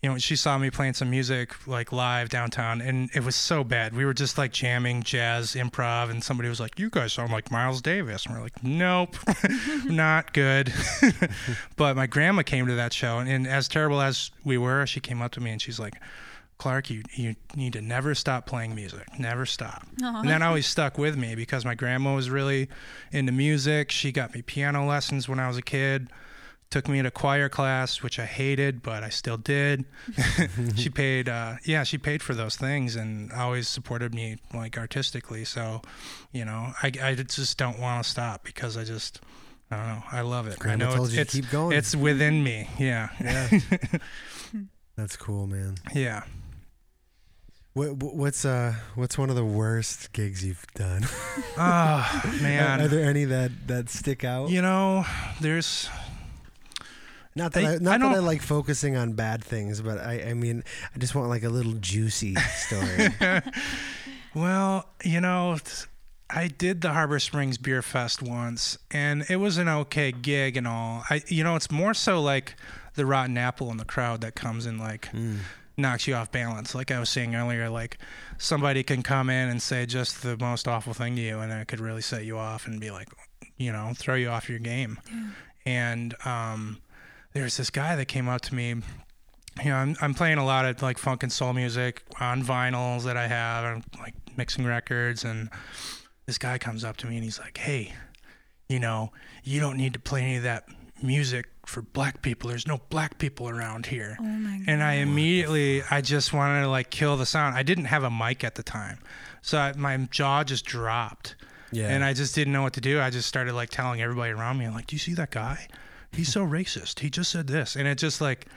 Speaker 3: you know, she saw me playing some music like live downtown, and it was so bad. We were just like jamming jazz improv, and somebody was like, "You guys sound like Miles Davis," and we're like, "Nope, not good." but my grandma came to that show, and, and as terrible as we were, she came up to me and she's like. Clark, you, you need to never stop playing music. Never stop.
Speaker 2: Aw.
Speaker 3: And that always stuck with me because my grandma was really into music. She got me piano lessons when I was a kid took me to choir class, which I hated, but I still did. she paid, uh, yeah, she paid for those things and always supported me like artistically. So, you know, I, I just don't want to stop because I just, I don't know, I love it.
Speaker 1: Grandma
Speaker 3: I know
Speaker 1: told
Speaker 3: it's,
Speaker 1: you to
Speaker 3: it's,
Speaker 1: keep going.
Speaker 3: it's within me. Yeah.
Speaker 1: Yeah. That's cool, man.
Speaker 3: yeah.
Speaker 1: What, what- what's uh what's one of the worst gigs you've done?
Speaker 3: Oh, man.
Speaker 1: Are there any that that stick out?
Speaker 3: you know, there's,
Speaker 1: Not that I,
Speaker 3: I-
Speaker 1: not
Speaker 3: I
Speaker 1: that I like focusing on bad things, but I I mean I just want like a little juicy story.
Speaker 3: Well, you know, I did the Harbor Springs Beer Fest once, and it was an okay gig and all. I, you know, it's more so like the rotten apple in the crowd that comes and like knocks you off balance. Like I was saying earlier, like somebody can come in and say just the most awful thing to you, and it could really set you off and be like, you know, throw you off your game. And um, there's this guy that came up to me you know, I'm, I'm playing a lot of like funk and soul music on vinyls that I have. I'm like mixing records, and this guy comes up to me and he's like, "Hey, you know, you don't need to play any of that music for black people. There's no black people around here."
Speaker 2: Oh my god.
Speaker 3: And I immediately, I just wanted to like kill the sound. I didn't have a mic at the time, so I, my jaw just dropped.
Speaker 1: Yeah.
Speaker 3: And I just didn't know what to do. I just started like telling everybody around me, like, "Do you see that guy? He's so racist. He just said this." And it just like,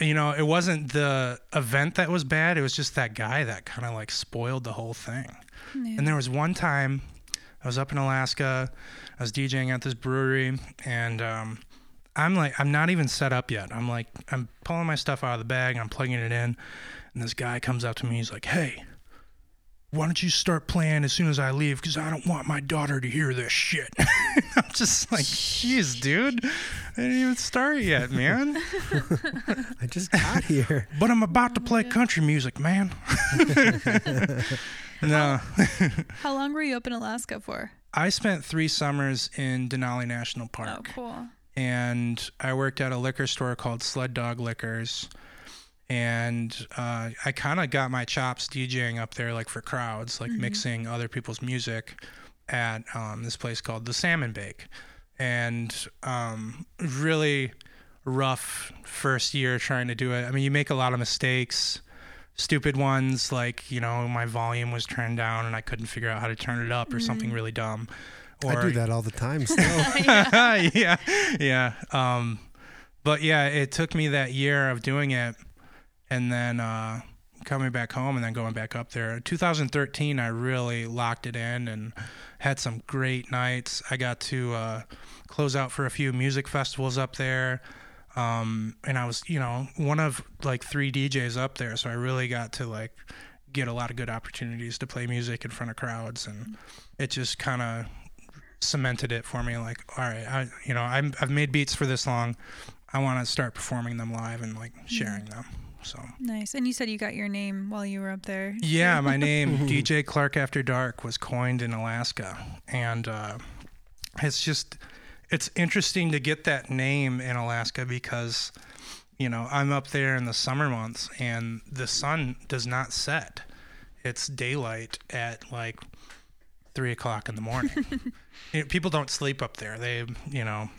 Speaker 3: you know, it wasn't the event that was bad. It was just that guy that kind of like spoiled the whole thing. And there was one time I was up in Alaska. I was DJing at this brewery, and um, I'm like, I'm not even set up yet. I'm like, I'm pulling my stuff out of the bag and I'm plugging it in. And this guy comes up to me. He's like, Hey, why don't you start playing as soon as I leave? Because I don't want my daughter to hear this shit. I'm just like, Jeez, dude. I didn't even start yet, man.
Speaker 1: I just got here.
Speaker 3: But I'm about to play country music, man. no.
Speaker 2: How long were you up in Alaska for?
Speaker 3: I spent three summers in Denali National Park.
Speaker 2: Oh, cool.
Speaker 3: And I worked at a liquor store called Sled Dog Liquors. And uh, I kind of got my chops DJing up there, like for crowds, like mixing other people's music at um, this place called the Salmon Bake. And um, really rough first year trying to do it. I mean, you make a lot of mistakes, stupid ones, like, you know, my volume was turned down and I couldn't figure out how to turn it up or something really dumb.
Speaker 1: I do that all the time still.
Speaker 3: yeah, yeah. Um, but yeah, it took me that year of doing it, and then uh, coming back home, and then going back up there. 2013, I really locked it in and had some great nights. I got to uh, close out for a few music festivals up there. Um, and I was, you know, one of like three DJs up there, so I really got to like get a lot of good opportunities to play music in front of crowds, and it just kind of cemented it for me like all right i you know I'm, i've made beats for this long i want to start performing them live and like sharing them So
Speaker 2: Nice. And you said you got your name while you were up there.
Speaker 3: yeah, my name DJ Clark After Dark was coined in Alaska, and uh, it's just it's interesting to get that name in Alaska because you know I'm up there in the summer months and the sun does not set. It's daylight at like three o'clock in the morning. You know, people don't sleep up there. They you know.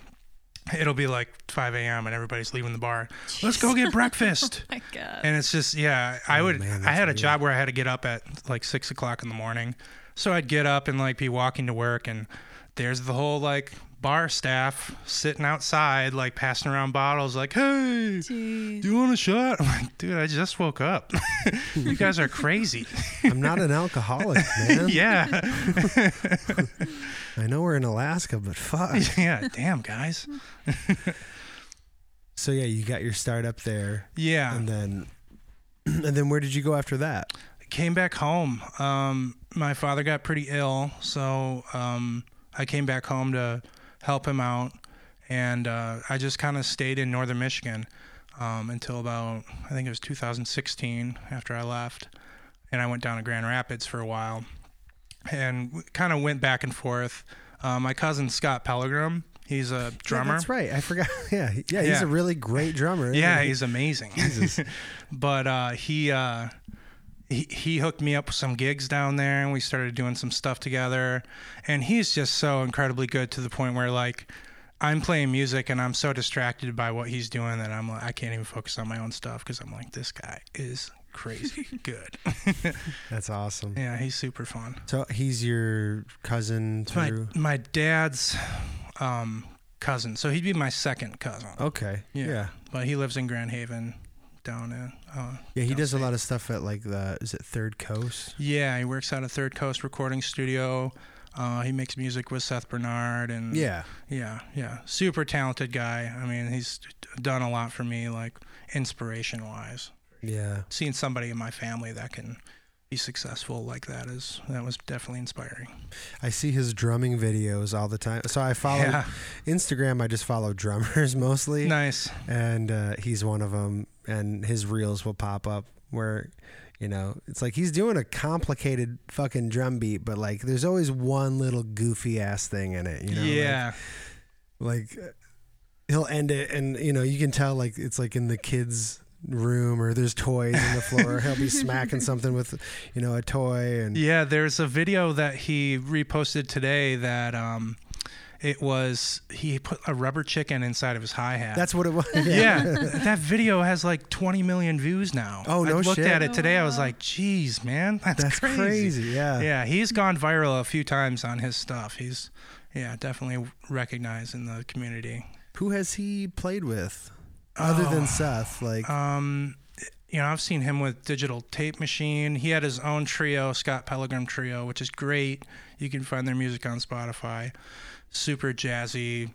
Speaker 3: It'll be like 5 a.m. and everybody's leaving the bar. Let's go get oh breakfast.
Speaker 2: oh My God.
Speaker 3: And it's just, yeah, I oh, would,
Speaker 1: Oh, man,
Speaker 3: I had a
Speaker 1: weird.
Speaker 3: job where I had to get up at like six o'clock in the morning. So I'd get up and like be walking to work and there's the whole like bar staff sitting outside, like passing around bottles, like, hey,
Speaker 2: Jeez.
Speaker 3: do you want a shot? I'm like, dude, I just woke up. you guys are crazy.
Speaker 1: I'm not an alcoholic, man.
Speaker 3: yeah.
Speaker 1: I know we're in Alaska, but fuck.
Speaker 3: yeah. Damn, guys.
Speaker 1: So yeah, you got your start up there,
Speaker 3: Yeah.
Speaker 1: and then and then where did you go after that?
Speaker 3: I came back home. Um, my father got pretty ill, so um, I came back home to help him out, and uh, I just kind of stayed in northern Michigan um, until about I think it was 2016 after I left, and I went down to Grand Rapids for a while, and kind of went back and forth. Uh, my cousin Scott Pellegrom, he's a drummer.
Speaker 1: Yeah, that's right. I forgot. Yeah, yeah. He's
Speaker 3: Yeah.
Speaker 1: a really great drummer.
Speaker 3: Yeah,
Speaker 1: he?
Speaker 3: he's amazing. but uh, he, uh, he he hooked me up with some gigs down there, and we started doing some stuff together. And he's just so incredibly good to the point where like I'm playing music and I'm so distracted by what he's doing that I'm like I can't even focus on my own stuff because I'm like this guy is crazy good.
Speaker 1: That's awesome.
Speaker 3: yeah, he's super fun.
Speaker 1: So he's your cousin
Speaker 3: My my dad's um, cousin, so he'd be my second cousin.
Speaker 1: Okay.
Speaker 3: Yeah.
Speaker 1: Yeah.
Speaker 3: But he lives in Grand Haven, down in. Uh,
Speaker 1: Yeah, he does a lot of stuff at like the is it Third Coast?
Speaker 3: Yeah, he works out of Third Coast Recording Studio. Uh, he makes music with Seth Bernard and
Speaker 1: Yeah.
Speaker 3: yeah, yeah, super talented guy. I mean, he's done a lot for me, like inspiration wise.
Speaker 1: Yeah.
Speaker 3: Seeing somebody in my family that can be successful like that is that was definitely inspiring.
Speaker 1: I see his drumming videos all the time. So I follow
Speaker 3: Yeah,
Speaker 1: Instagram. I just follow drummers mostly,
Speaker 3: nice.
Speaker 1: and uh, he's one of them. And his reels will pop up where, you know, it's like he's doing a complicated fucking drum beat, but like there's always one little goofy ass thing in it. You know,
Speaker 3: yeah,
Speaker 1: like uh, he'll end it and you know you can tell like it's like in the kids room or there's toys on the floor he'll be smacking something with you know a toy and
Speaker 3: yeah. There's a video that he reposted today that um, it was he put a rubber chicken inside of his hi hat.
Speaker 1: that's what it was
Speaker 3: yeah, that video has like 20 million views now.
Speaker 1: Oh, no
Speaker 3: I looked
Speaker 1: shit.
Speaker 3: at it today. I was
Speaker 2: Oh,
Speaker 3: like, "Geez, man, that's,
Speaker 1: that's crazy, yeah
Speaker 3: Yeah, he's gone viral a few times on his stuff. He's, yeah, definitely recognized in the community.
Speaker 1: who has he played with other than
Speaker 3: Oh.
Speaker 1: seth like
Speaker 3: Um, you know, I've seen him with Digital Tape Machine. He had his own trio, Scott Pellegrom Trio, which is great. You can find their music on Spotify. Super jazzy,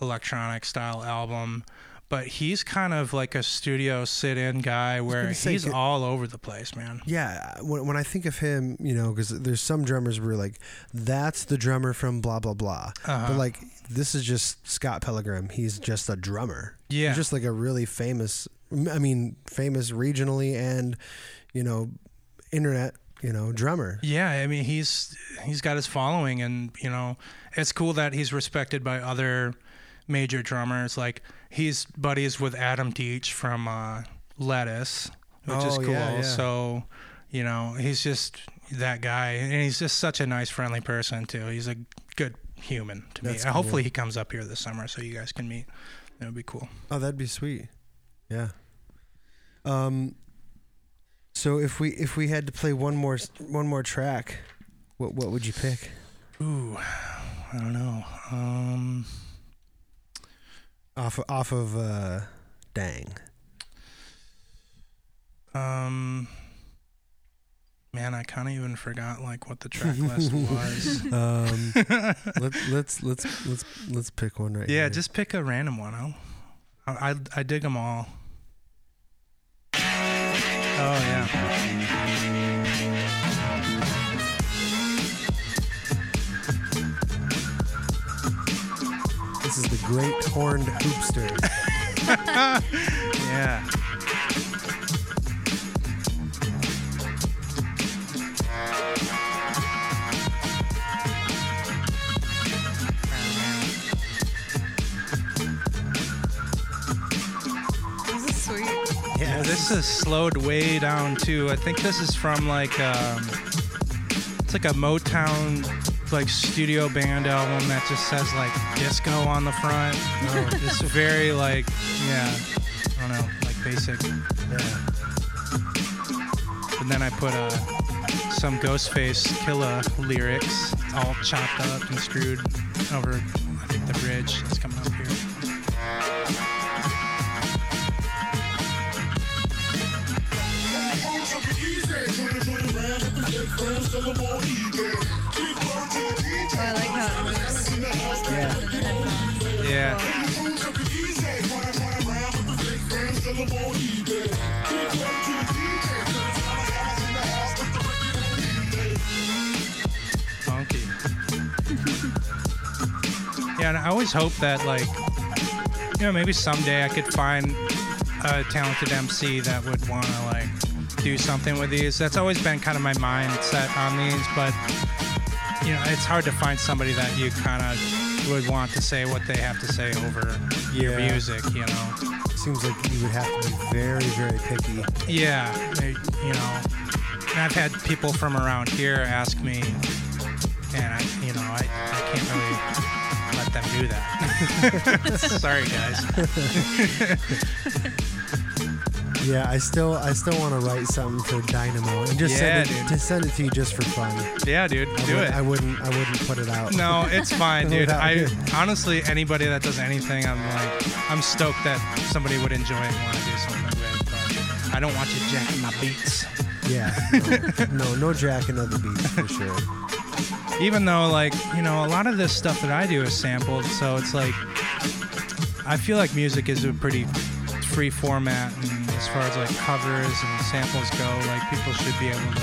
Speaker 3: electronic style album. But he's kind of like a studio sit-in guy where
Speaker 1: say,
Speaker 3: he's all over the place, man.
Speaker 1: yeah when, when i think of him you know because there's some drummers where like that's the drummer from blah blah blah
Speaker 3: Uh-huh.
Speaker 1: but like this is just Scott Pellegrom he's just a drummer
Speaker 3: Yeah.
Speaker 1: He's just like a really famous i mean famous regionally and you know internet you know drummer
Speaker 3: Yeah, I mean he's he's got his following, and you know it's cool that he's respected by other major drummers. Like he's buddies with Adam Deitch from uh, Lettuce, which is
Speaker 1: Oh,
Speaker 3: cool.
Speaker 1: yeah, yeah.
Speaker 3: So you know he's just that guy, and he's just such a nice, friendly person too. He's a good human to
Speaker 1: That's
Speaker 3: me. Uh, Hopefully he comes up here this summer so you guys can meet. That would be cool.
Speaker 1: Oh, that'd be sweet. Yeah. Um. So if we if we had to play one more one more track, what what would you pick?
Speaker 3: Ooh, I don't know. Um,
Speaker 1: Off off of uh, dang.
Speaker 3: um, man, I kind of even forgot like what the track list was.
Speaker 1: Um. let let's let's let's let's pick one right.
Speaker 3: Yeah,
Speaker 1: here.
Speaker 3: just pick a random one. I'll, I, I I dig them all. Oh yeah.
Speaker 1: This is the great horned hoopster.
Speaker 3: yeah. This is sweet. Yeah, this is slowed way down too. I think this is from like um, it's like a Motown like studio band album that just says like disco on the front. It's very like yeah, I don't know, like basic.
Speaker 1: Yeah.
Speaker 3: And then I put uh, some Ghostface Killah lyrics all chopped up and screwed over I think the bridge that's coming up here.
Speaker 1: Yeah.
Speaker 3: Yeah. Yeah, and I always hope that like you know maybe someday I could find a talented MC that would want to like do something with these. That's always been kind of my mindset on these, but you know it's hard to find somebody that you kind of would want to say what they have to say over your music. You know.
Speaker 1: Seems like you would have to be very, very picky.
Speaker 3: Yeah, they- you know, and I've had people from around here ask me, and I, you know, I, I can't really let them do that. Sorry, guys.
Speaker 1: Yeah, I still, I still want to write something for Dynamo and just
Speaker 3: Yeah,
Speaker 1: send it,
Speaker 3: dude.
Speaker 1: to send it to you just for fun.
Speaker 3: Yeah, dude,
Speaker 1: I
Speaker 3: do
Speaker 1: would,
Speaker 3: it.
Speaker 1: I wouldn't, I wouldn't put it out.
Speaker 3: No, it's fine, dude. I
Speaker 1: you.
Speaker 3: honestly, anybody that does anything, I'm like, I'm stoked that somebody would enjoy it and want to do something with. But I don't want you jacking my beats.
Speaker 1: Yeah. No, no, no jacking of the beats for sure.
Speaker 3: even though like you know a lot of this stuff that i do is sampled so it's like i feel like music is a pretty free format and as far as like covers and samples go like people should be able to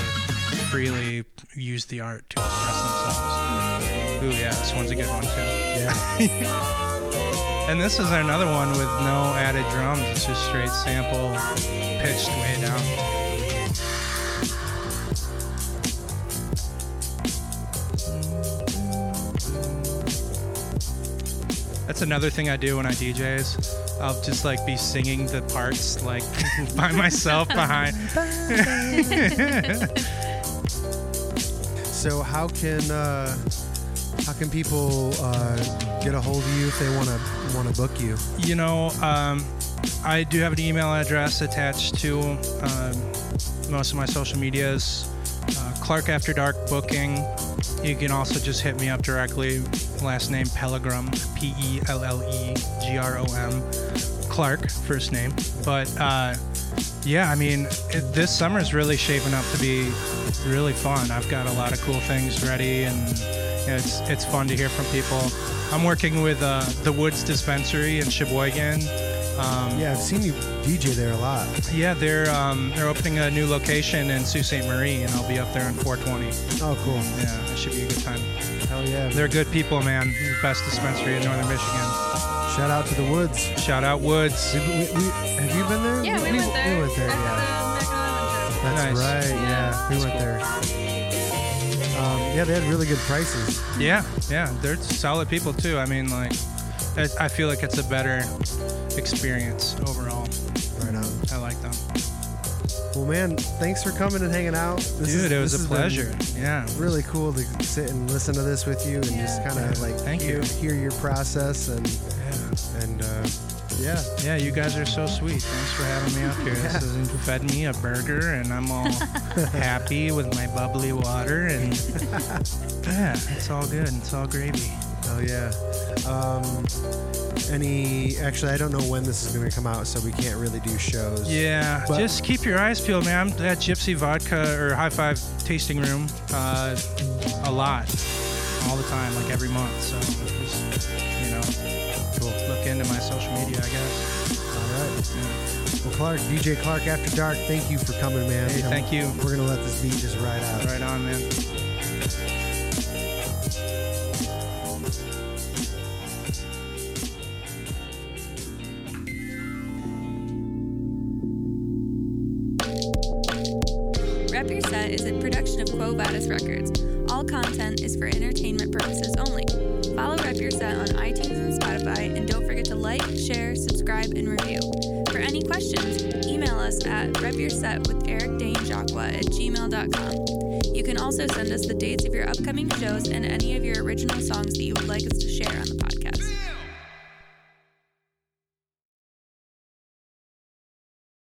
Speaker 3: freely use the art to express themselves. Ooh yeah this one's a good one too.
Speaker 1: Yeah.
Speaker 3: and this is another one with no added drums. It's just straight sample pitched way down That's another thing I do when I DJs. I'll just like be singing the parts like by myself behind.
Speaker 1: So how can, uh, how can people uh, get a hold of you if they want to want to book you?
Speaker 3: You know, um, I do have an email address attached to um, most of my social medias. Uh, Clark After Dark Booking. You can also just hit me up directly. Last name Pellegrom, P E L L E G R O M. Clark, first name. But uh, yeah, I mean, it, this summer is really shaping up to be really fun. I've got a lot of cool things ready, and it's it's fun to hear from people. I'm working with uh, the Woods Dispensary in Cheboygan. Um,
Speaker 1: Yeah, I've seen you DJ there a lot.
Speaker 3: yeah, they're um, they're opening a new location in Sault Ste. Marie, and I'll be up there on 420.
Speaker 1: Oh, cool.
Speaker 3: Yeah, it should be a good time.
Speaker 1: Hell yeah.
Speaker 3: They're good people, man. The best dispensary in Northern Michigan.
Speaker 1: Shout out to the Woods.
Speaker 3: Shout out Woods.
Speaker 1: We, we, we, have you been there?
Speaker 2: Yeah, we, went there.
Speaker 1: We went there, yeah.
Speaker 2: the
Speaker 1: That's
Speaker 3: Nice.
Speaker 1: right. Yeah, we went there. Um, yeah, they had really good prices.
Speaker 3: Yeah, yeah, they're solid people too. I mean, like, I I feel like it's a better experience overall.
Speaker 1: Right on.
Speaker 3: I like them.
Speaker 1: Well, man, thanks for coming and hanging out. This
Speaker 3: Dude,
Speaker 1: is-
Speaker 3: it was a pleasure. Yeah.
Speaker 1: Really cool to sit and listen to this with you and just kind of like
Speaker 3: Thank
Speaker 1: hear,
Speaker 3: you.
Speaker 1: hear your process and
Speaker 3: Yeah.
Speaker 1: and uh, yeah.
Speaker 3: Yeah, you guys are so sweet. Thanks for having me up here. This has fed me a burger, and I'm all happy with my bubbly water. And yeah, it's all good. It's all gravy.
Speaker 1: Oh yeah. Um, any? Actually, I don't know when this is going to come out, so we can't really do shows.
Speaker 3: Yeah,
Speaker 1: But-
Speaker 3: just keep your eyes peeled, man. I'm at Gypsy Vodka or High Five Tasting Room uh, a lot, all the time, like every month. So just, you know,
Speaker 1: Cool.
Speaker 3: look into my social media, I guess.
Speaker 1: All right.
Speaker 3: Yeah.
Speaker 1: Well, Clark, DJ Clark After Dark, thank you for coming, man.
Speaker 3: Hey, thank you.
Speaker 1: We're gonna let this beat just ride out.
Speaker 3: Right on, man.
Speaker 2: gmail.com. You can also send us the dates of your upcoming shows and any of your original songs